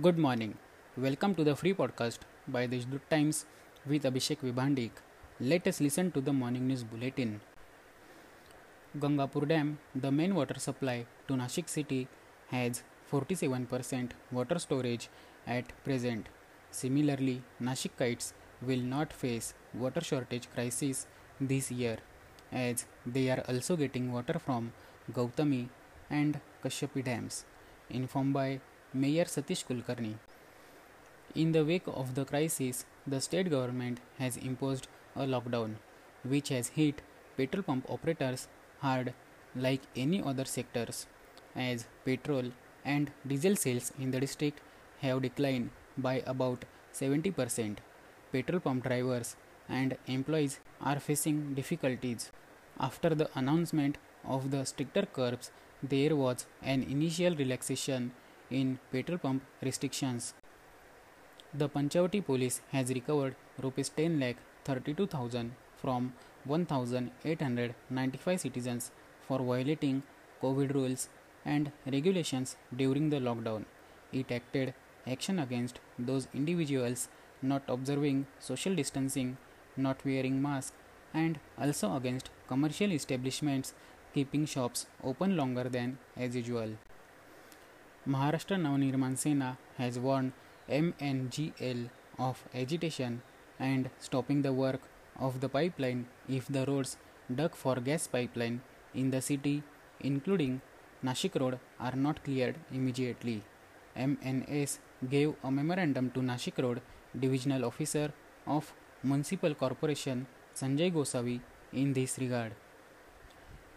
Good morning. Welcome to the free podcast by the Deshdoot Times with Abhishek Vibhandik. Let us listen to the morning news bulletin. Gangapur Dam, the main water supply to Nashik city, has 47% water storage at present. Similarly, Nashikites will not face water shortage crisis this year as they are also getting water from Gautami and Kashyapi dams. Informed by Mayor Satish Kulkarni. In the wake of the crisis, the state government has imposed a lockdown, which has hit petrol pump operators hard like any other sectors, as petrol and diesel sales in the district have declined by about 70%. Petrol pump drivers and employees are facing difficulties. After the announcement of the stricter curbs, there was an initial relaxation in petrol pump restrictions. The Panchavati police has recovered rupees 10 lakh 32,000 from 1,895 citizens for violating COVID rules and regulations during the lockdown. It acted action against those individuals not observing social distancing, not wearing masks, and also against commercial establishments keeping shops open longer than as usual. Maharashtra Navnirman Sena has warned MNGL of agitation and stopping the work of the pipeline if the roads dug for gas pipeline in the city, including Nashik Road, are not cleared immediately. MNS gave a memorandum to Nashik Road Divisional Officer of Municipal Corporation Sanjay Gosavi in this regard.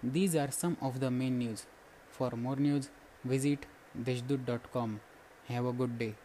These are some of the main news. For more news, visit deshdoot.com. Have a good day.